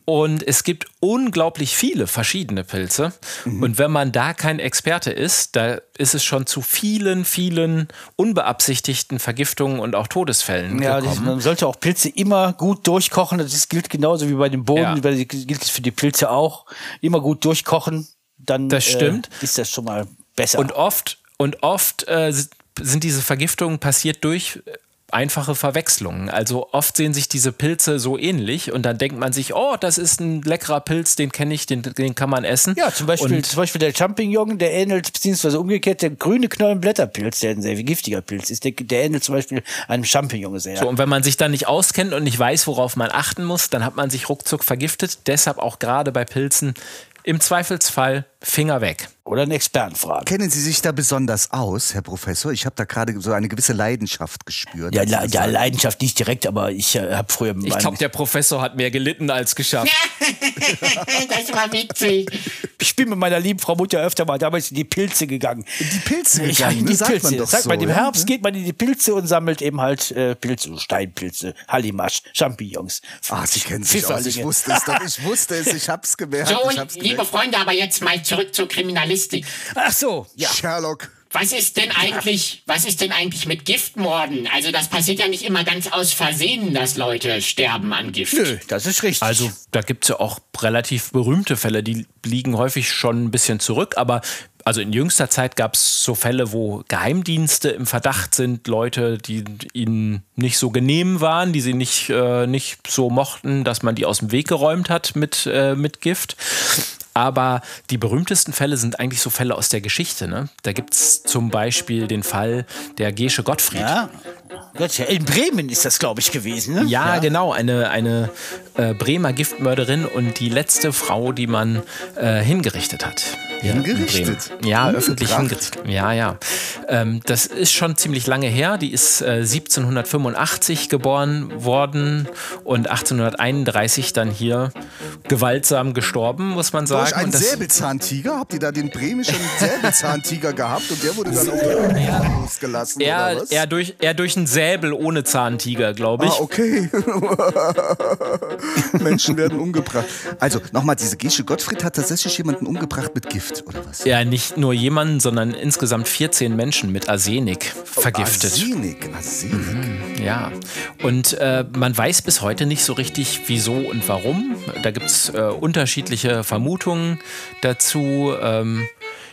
Speaker 5: Und es gibt unglaublich viele verschiedene Pilze. Und wenn man da kein Experte ist, da ist es schon zu vielen, vielen unbeabsichtigten Vergiftungen und auch Todesfällen
Speaker 4: Ja, das,
Speaker 5: gekommen.
Speaker 4: man sollte auch Pilze immer gut durchkochen. Das gilt genauso wie bei dem Boden,
Speaker 5: Ja.
Speaker 4: weil- gilt es für die Pilze auch. Immer gut durchkochen, dann
Speaker 5: Das stimmt.
Speaker 4: Äh, ist das schon mal besser.
Speaker 5: Und oft, und oft äh, sind diese Vergiftungen passiert durch äh, einfache Verwechslungen. Also oft sehen sich diese Pilze so ähnlich und dann denkt man sich, oh, das ist ein leckerer Pilz, den kenne ich, den, den kann man essen.
Speaker 4: ja, zum Beispiel,
Speaker 5: Und
Speaker 4: zum Beispiel der Champignon, der ähnelt, beziehungsweise umgekehrt, der grüne Knollenblätterpilz, der ein sehr giftiger Pilz ist, der, der ähnelt zum Beispiel einem Champignon sehr.
Speaker 5: So, und wenn man sich dann nicht auskennt und nicht weiß, worauf man achten muss, dann hat man sich ruckzuck vergiftet. Deshalb auch gerade bei Pilzen im Zweifelsfall Finger weg.
Speaker 4: Oder einen Experten fragen.
Speaker 3: Kennen Sie sich da besonders aus, Herr Professor? Ich habe da gerade so eine gewisse Leidenschaft gespürt.
Speaker 4: Ja, Le ja. Leidenschaft nicht direkt, aber ich äh, habe früher
Speaker 5: Ich glaube, der Professor hat mehr gelitten als geschafft.
Speaker 6: das war witzig.
Speaker 4: ich bin mit meiner lieben Frau Mutter öfter mal damals in die Pilze gegangen.
Speaker 3: In die Pilze
Speaker 4: Ich
Speaker 3: gegangen,
Speaker 4: in
Speaker 3: ne?
Speaker 4: die
Speaker 3: sagt
Speaker 4: Pilze.
Speaker 3: man doch
Speaker 4: Sagt
Speaker 3: so.
Speaker 4: man, im
Speaker 3: ja?
Speaker 4: Herbst geht man in die Pilze und sammelt eben halt äh, Pilze, Steinpilze, Hallimasch, Champignons.
Speaker 3: Ah, Sie kennen sich aus. Ich wusste es doch. Ich wusste es. Ich hab's gemerkt.
Speaker 6: So,
Speaker 3: ich hab's
Speaker 6: liebe
Speaker 3: gemerkt.
Speaker 6: Freunde, aber jetzt mal zurück zur Kriminalistik.
Speaker 4: Ach so, ja.
Speaker 3: Sherlock.
Speaker 6: Was ist denn eigentlich, was ist denn eigentlich mit Giftmorden? Also das passiert ja nicht immer ganz aus Versehen, dass Leute sterben an Gift.
Speaker 4: Nö, das ist richtig.
Speaker 5: Also da gibt es ja auch relativ berühmte Fälle, die liegen häufig schon ein bisschen zurück, aber also in jüngster Zeit gab es so Fälle, wo Geheimdienste im Verdacht sind, Leute, die ihnen nicht so genehm waren, die sie nicht, äh, nicht so mochten, dass man die aus dem Weg geräumt hat mit, äh, mit Gift. Aber die berühmtesten Fälle sind eigentlich so Fälle aus der Geschichte. Ne? Da gibt es zum Beispiel den Fall der Gesche Gottfried.
Speaker 4: ja. Gott, ja. In Bremen ist das, glaube ich, gewesen. Ne?
Speaker 5: Ja, genau, eine, eine äh, Bremer Giftmörderin und die letzte Frau, die man äh, hingerichtet hat.
Speaker 3: Hingerichtet?
Speaker 5: Bremen. Ja, öffentlich
Speaker 3: Umgebracht?
Speaker 5: hingerichtet. Ja, ja. Ähm, das ist schon ziemlich lange her. Die ist äh, 1785 geboren worden und 1831 dann hier gewaltsam gestorben, muss man sagen.
Speaker 3: Durch einen Säbelzahntiger? Habt ihr da den bremischen Säbelzahntiger gehabt und der wurde dann auf die losgelassen? oder
Speaker 5: er,
Speaker 3: was?
Speaker 5: er, durch, er durch einen Säbel ohne Zahntiger, glaube ich.
Speaker 3: Ah, okay. Menschen werden umgebracht. Also, nochmal, diese Gesche Gottfried hat tatsächlich jemanden umgebracht mit Gift, oder was?
Speaker 5: Ja, nicht nur jemanden, sondern insgesamt 14 Menschen mit Arsenik vergiftet.
Speaker 3: Arsenik, Arsenik.
Speaker 5: Ja, und äh, man weiß bis heute nicht so richtig, wieso und warum. Da gibt es äh, unterschiedliche Vermutungen dazu. Ähm,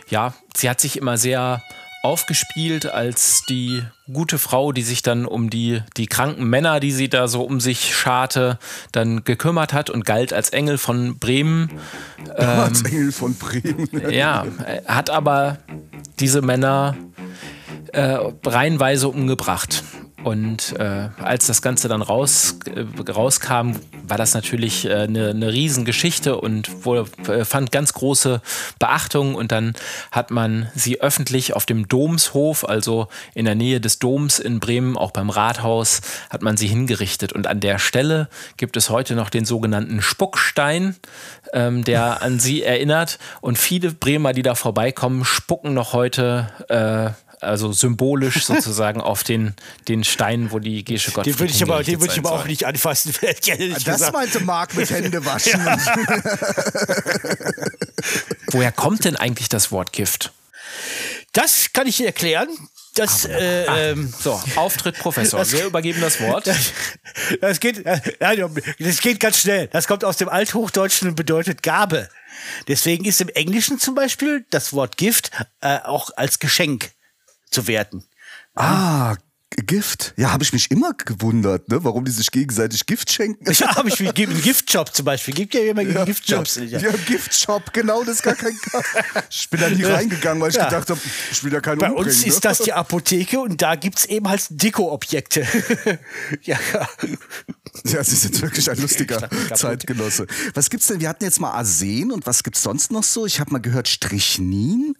Speaker 5: ja, sie hat sich immer sehr aufgespielt als die gute Frau, die sich dann um die, die kranken Männer, die sie da so um sich scharte, dann gekümmert hat und galt als Engel von Bremen.
Speaker 3: Als Engel von Bremen.
Speaker 5: Ja, hat aber diese Männer äh, reihenweise umgebracht. Und äh, als das Ganze dann raus, äh, rauskam, war das natürlich äh, eine, eine Riesengeschichte und wurde, äh, fand ganz große Beachtung. Und dann hat man sie öffentlich auf dem Domshof, also in der Nähe des Doms in Bremen, auch beim Rathaus, hat man sie hingerichtet. Und an der Stelle gibt es heute noch den sogenannten Spuckstein, ähm, der an sie erinnert. Und viele Bremer, die da vorbeikommen, spucken noch heute. Also symbolisch sozusagen auf den, den Stein, wo die Gesche Gottfried
Speaker 4: Den würde ich aber, den würde ich aber auch nicht anfassen. ehrlich
Speaker 3: Das
Speaker 4: gesagt.
Speaker 3: meinte Marc mit Hände waschen.
Speaker 5: Woher kommt denn eigentlich das Wort Gift?
Speaker 4: Das kann ich dir erklären. Das, äh, ähm,
Speaker 5: So, Auftritt Professor. Wir übergeben das Wort.
Speaker 4: das, geht, äh, das geht ganz schnell. Das kommt aus dem Althochdeutschen und bedeutet Gabe. Deswegen ist im Englischen zum Beispiel das Wort Gift äh, auch als Geschenk zu werten.
Speaker 3: ah, Gift? Ja, habe ich mich immer gewundert, ne? warum die sich gegenseitig Gift schenken.
Speaker 4: Ja, habe ich wie einen Giftshop zum Beispiel. Gibt ja immer
Speaker 3: Ja,
Speaker 4: Giftjobs.
Speaker 3: Ja, ja, Giftshop, genau, das ist gar kein. Ich bin da nie reingegangen, weil ich
Speaker 4: Ja.
Speaker 3: gedacht habe, ich will da keinen
Speaker 4: Bei
Speaker 3: umbringen.
Speaker 4: uns ist
Speaker 3: ne?
Speaker 4: das die Apotheke und da gibt's eben halt Deko-Objekte. ja,
Speaker 3: Ja, sie sind wirklich ein lustiger. Zeitgenosse. Was gibt's denn? Wir hatten jetzt mal Arsen und was gibt's sonst noch so? Ich habe mal gehört Strychnin.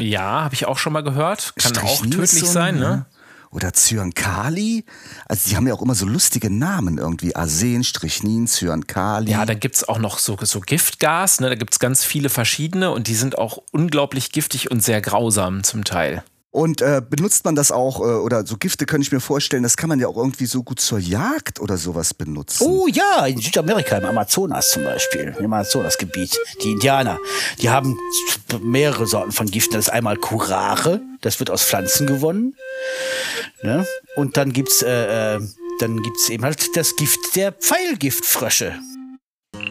Speaker 5: Ja, habe ich auch schon mal gehört. Kann auch
Speaker 3: Strychnin ist
Speaker 5: tödlich sein, ne?
Speaker 3: ja. Oder Cyankali. Also die haben ja auch immer so lustige Namen irgendwie. Arsen, Strychnin, Cyankali.
Speaker 5: Ja, da gibt's auch noch so, so Giftgas, ne? da gibt's ganz viele verschiedene und die sind auch unglaublich giftig und sehr grausam zum Teil.
Speaker 3: Und äh, benutzt man das auch, äh, oder so Gifte könnte ich mir vorstellen, das kann man ja auch irgendwie so gut zur Jagd oder sowas benutzen.
Speaker 4: Oh ja, in Südamerika, im Amazonas zum Beispiel, im Amazonasgebiet. Die Indianer, die haben mehrere Sorten von Giften. Das ist einmal Curare, das wird aus Pflanzen gewonnen. Ne? Und dann gibt's, äh, äh, dann gibt's eben halt das Gift der Pfeilgiftfrösche.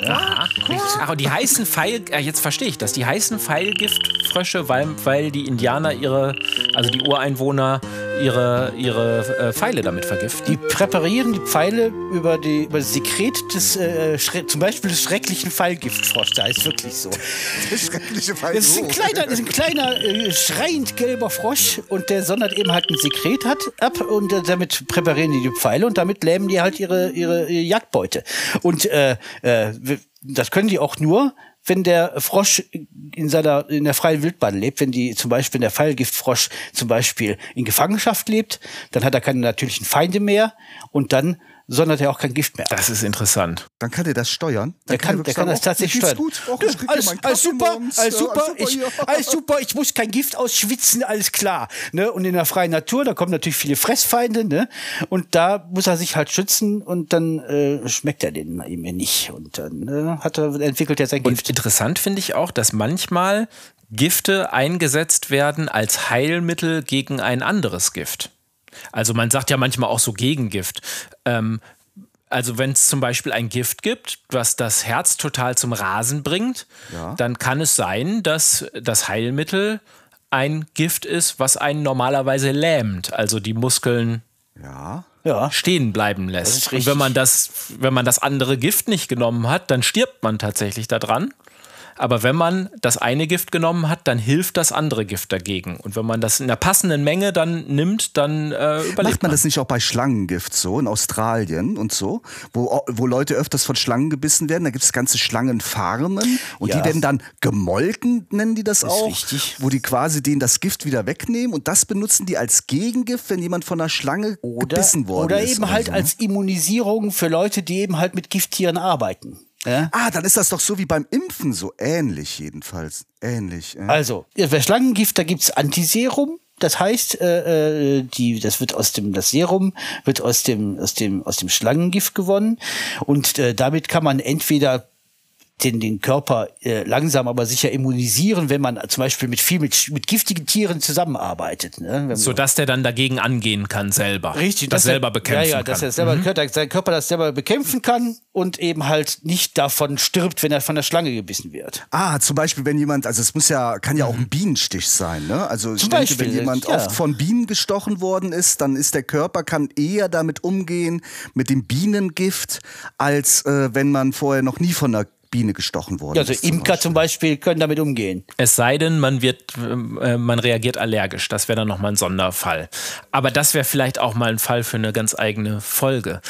Speaker 5: Ach, und die heißen Pfeil, äh, jetzt verstehe ich das, die heißen Pfeilgiftfrösche, weil, weil die Indianer ihre, also die Ureinwohner ihre, ihre äh, Pfeile damit vergiften.
Speaker 4: Die präparieren die Pfeile über, die, über das Sekret des, äh, zum Beispiel des schrecklichen Pfeilgiftfroschs. Da ist wirklich so.
Speaker 3: Schreckliche Fall.
Speaker 4: Das ist ein kleiner, ist ein kleiner äh, schreiend gelber Frosch und der sondert eben halt ein Sekret hat, ab und äh, damit präparieren die die Pfeile und damit lähmen die halt ihre, ihre, ihre Jagdbeute. Und äh, äh, das können die auch nur, wenn der Frosch in seiner in der freien Wildbahn lebt, wenn die zum Beispiel wenn der Pfeilgiftfrosch zum Beispiel in Gefangenschaft lebt, dann hat er keine natürlichen Feinde mehr und dann sondert er auch kein Gift mehr.
Speaker 5: Das ist interessant.
Speaker 3: Dann kann der das steuern. Dann
Speaker 4: Der kann, der
Speaker 3: wirklich
Speaker 4: kann
Speaker 3: sagen,
Speaker 4: das
Speaker 3: "Oh,
Speaker 4: tatsächlich steuern.
Speaker 3: Gut. Och,
Speaker 4: Ja,
Speaker 3: hier
Speaker 4: alles, alles super,
Speaker 3: morgens.
Speaker 4: alles
Speaker 3: Ja,
Speaker 4: super,
Speaker 3: alles
Speaker 4: ich,
Speaker 3: ja.
Speaker 4: alles super, ich muss kein Gift ausschwitzen, alles klar. Ne? Und in der freien Natur, da kommen natürlich viele Fressfeinde, ne? Und da muss er sich halt schützen und dann äh, schmeckt er den eben nicht. Und dann äh, hat er, entwickelt er sein
Speaker 5: Und
Speaker 4: Gift.
Speaker 5: interessant finde ich auch, dass manchmal Gifte eingesetzt werden als Heilmittel gegen ein anderes Gift. Also man sagt ja manchmal auch so Gegengift. Ähm, also wenn es zum Beispiel ein Gift gibt, was das Herz total zum Rasen bringt, dann kann es sein, dass das Heilmittel ein Gift ist, was einen normalerweise lähmt, also die Muskeln
Speaker 3: Ja.
Speaker 4: Ja.
Speaker 5: stehen bleiben lässt. Und wenn man das, wenn man das andere Gift nicht genommen hat, dann stirbt man tatsächlich daran. Aber wenn man das eine Gift genommen hat, dann hilft das andere Gift dagegen. Und wenn man das in der passenden Menge dann nimmt, dann äh, überlebt
Speaker 3: Macht man das nicht auch bei Schlangengift so in Australien und so, wo, wo Leute öfters von Schlangen gebissen werden? Da gibt es ganze Schlangenfarmen und
Speaker 4: Ja.
Speaker 3: die werden dann gemolken, nennen die das,
Speaker 4: ist
Speaker 3: auch,
Speaker 4: richtig.
Speaker 3: wo die quasi denen das Gift wieder wegnehmen und das benutzen die als Gegengift, wenn jemand von einer Schlange
Speaker 4: Oder,
Speaker 3: gebissen worden
Speaker 4: oder
Speaker 3: ist.
Speaker 4: eben halt
Speaker 3: so, ne?
Speaker 4: als Immunisierung für Leute, die eben halt mit Gifttieren arbeiten. Ja?
Speaker 3: Ah, dann ist das doch so wie beim Impfen, so ähnlich jedenfalls. Ähnlich. äh.
Speaker 4: Also, bei Schlangengift, da gibt's Antiserum. Das heißt, äh, äh, die, das wird aus dem, das Serum wird aus dem, aus dem, aus dem Schlangengift gewonnen. Und äh, damit kann man entweder den, den Körper äh, langsam aber sicher immunisieren, wenn man zum Beispiel mit viel mit, mit giftigen Tieren zusammenarbeitet. Ne? Man-
Speaker 5: sodass der dann dagegen angehen kann selber.
Speaker 4: Richtig,
Speaker 5: das
Speaker 4: dass er-
Speaker 5: selber bekämpfen
Speaker 4: ja, ja,
Speaker 5: kann.
Speaker 4: dass er selber, dass sein Körper das selber bekämpfen kann und eben halt nicht davon stirbt, wenn er von der Schlange gebissen wird.
Speaker 3: Ah, zum Beispiel, wenn jemand, also es muss ja, kann ja auch ein Bienenstich sein, ne? Also ich
Speaker 4: Zum
Speaker 3: denke,
Speaker 4: Beispiel,
Speaker 3: wenn jemand
Speaker 4: ja.
Speaker 3: oft von Bienen gestochen worden ist, dann ist der Körper kann eher damit umgehen mit dem Bienengift, als äh, wenn man vorher noch nie von einer Biene gestochen worden
Speaker 4: Ja, also
Speaker 3: ist. zum
Speaker 4: Imker zum Beispiel können damit umgehen.
Speaker 5: Es sei denn, man wird, äh, man reagiert allergisch. Das wäre dann nochmal ein Sonderfall. Aber das wäre vielleicht auch mal ein Fall für eine ganz eigene Folge.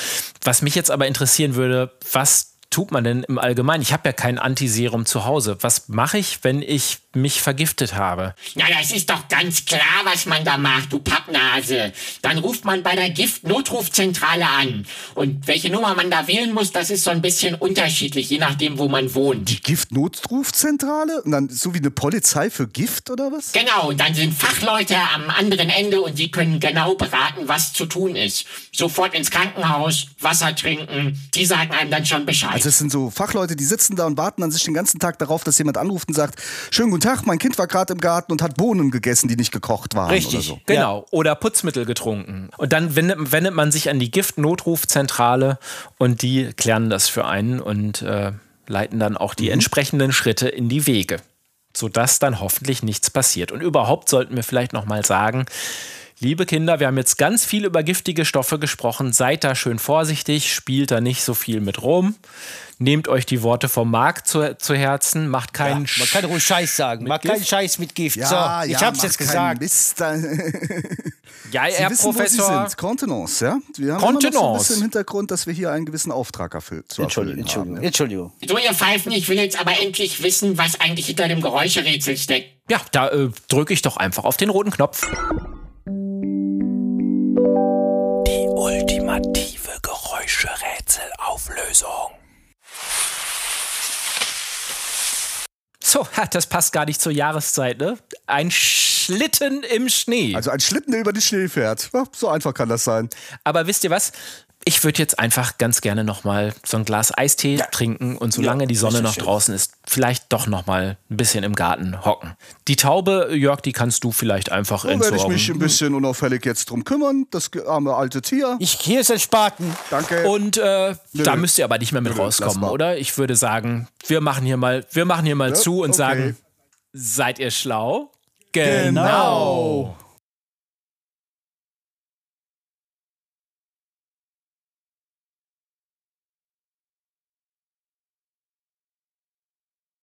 Speaker 5: Was mich jetzt aber interessieren würde, was tut man denn im Allgemeinen? Ich habe ja kein Antiserum zu Hause. Was mache ich, wenn ich mich vergiftet habe?
Speaker 6: Na, das ist doch ganz klar, was man da macht, du Pappnase. Dann ruft man bei der Giftnotrufzentrale an. Und welche Nummer man da wählen muss, das ist so ein bisschen unterschiedlich, je nachdem, wo man wohnt.
Speaker 3: Die Giftnotrufzentrale? Und dann so wie eine Polizei für Gift oder was?
Speaker 6: Genau, und dann sind Fachleute am anderen Ende und die können genau beraten, was zu tun ist. Sofort ins Krankenhaus, Wasser trinken, die sagen einem dann schon Bescheid.
Speaker 3: Also es sind so Fachleute, die sitzen da und warten an sich den ganzen Tag darauf, dass jemand anruft und sagt, schönen guten Tag, mein Kind war gerade im Garten und hat Bohnen gegessen, die nicht gekocht waren
Speaker 4: Richtig.
Speaker 3: oder so.
Speaker 5: Genau. Oder Putzmittel getrunken. Und dann wendet, wendet man sich an die Giftnotrufzentrale und die klären das für einen und äh, leiten dann auch die entsprechenden Schritte in die Wege, sodass dann hoffentlich nichts passiert. Und überhaupt sollten wir vielleicht noch mal sagen, Liebe Kinder, wir haben jetzt ganz viel über giftige Stoffe gesprochen. Seid da schön vorsichtig, spielt da nicht so viel mit rum. Nehmt euch die Worte vom Marc zu, zu Herzen, macht keinen
Speaker 4: Man kann ruhig Scheiß sagen. Mach keinen Scheiß mit Gift.
Speaker 3: Ja,
Speaker 4: so, ich
Speaker 3: ja,
Speaker 4: hab's jetzt gesagt.
Speaker 3: Mist.
Speaker 5: Ja,
Speaker 3: Sie
Speaker 5: Herr
Speaker 3: wissen, wo Sie
Speaker 5: Professor.
Speaker 3: sind. Kontenance, ja? Wir haben immer noch so ein
Speaker 5: Kontenance.
Speaker 3: bisschen im Hintergrund, dass wir hier einen gewissen Auftrag erfüllt, zu erfüllen
Speaker 4: Entschuldigung,
Speaker 3: haben.
Speaker 4: Entschuldigung,
Speaker 3: ja.
Speaker 4: Entschuldigung.
Speaker 6: So, ihr Pfeifen, ich will jetzt aber endlich wissen, was eigentlich hinter dem Geräuscherätsel steckt.
Speaker 5: Ja, da äh, drücke ich doch einfach auf den roten Knopf. Ultimative Geräuscherätselauflösung. So, das passt gar nicht zur Jahreszeit, ne? Ein Schlitten im Schnee.
Speaker 3: Also ein Schlitten, der über den Schnee fährt. So einfach kann das sein.
Speaker 5: Aber wisst ihr was? Ich würde jetzt einfach ganz gerne noch mal so ein Glas Eistee trinken und solange die Sonne noch draußen ist, vielleicht doch noch mal ein bisschen im Garten hocken. Die Taube, Jörg, die kannst du vielleicht einfach
Speaker 3: Da werde ich
Speaker 5: entsorgen.
Speaker 3: mich ein bisschen unauffällig jetzt drum kümmern. Das arme alte Tier.
Speaker 4: Ich, hier ist ein Spaten.
Speaker 3: Danke.
Speaker 5: Und äh, da
Speaker 3: nö.
Speaker 5: müsst ihr aber nicht mehr mit
Speaker 3: Nö,
Speaker 5: rauskommen, oder? Ich würde sagen, wir machen hier mal, wir machen hier mal zu und
Speaker 3: okay.
Speaker 5: sagen, seid ihr schlau? Genau.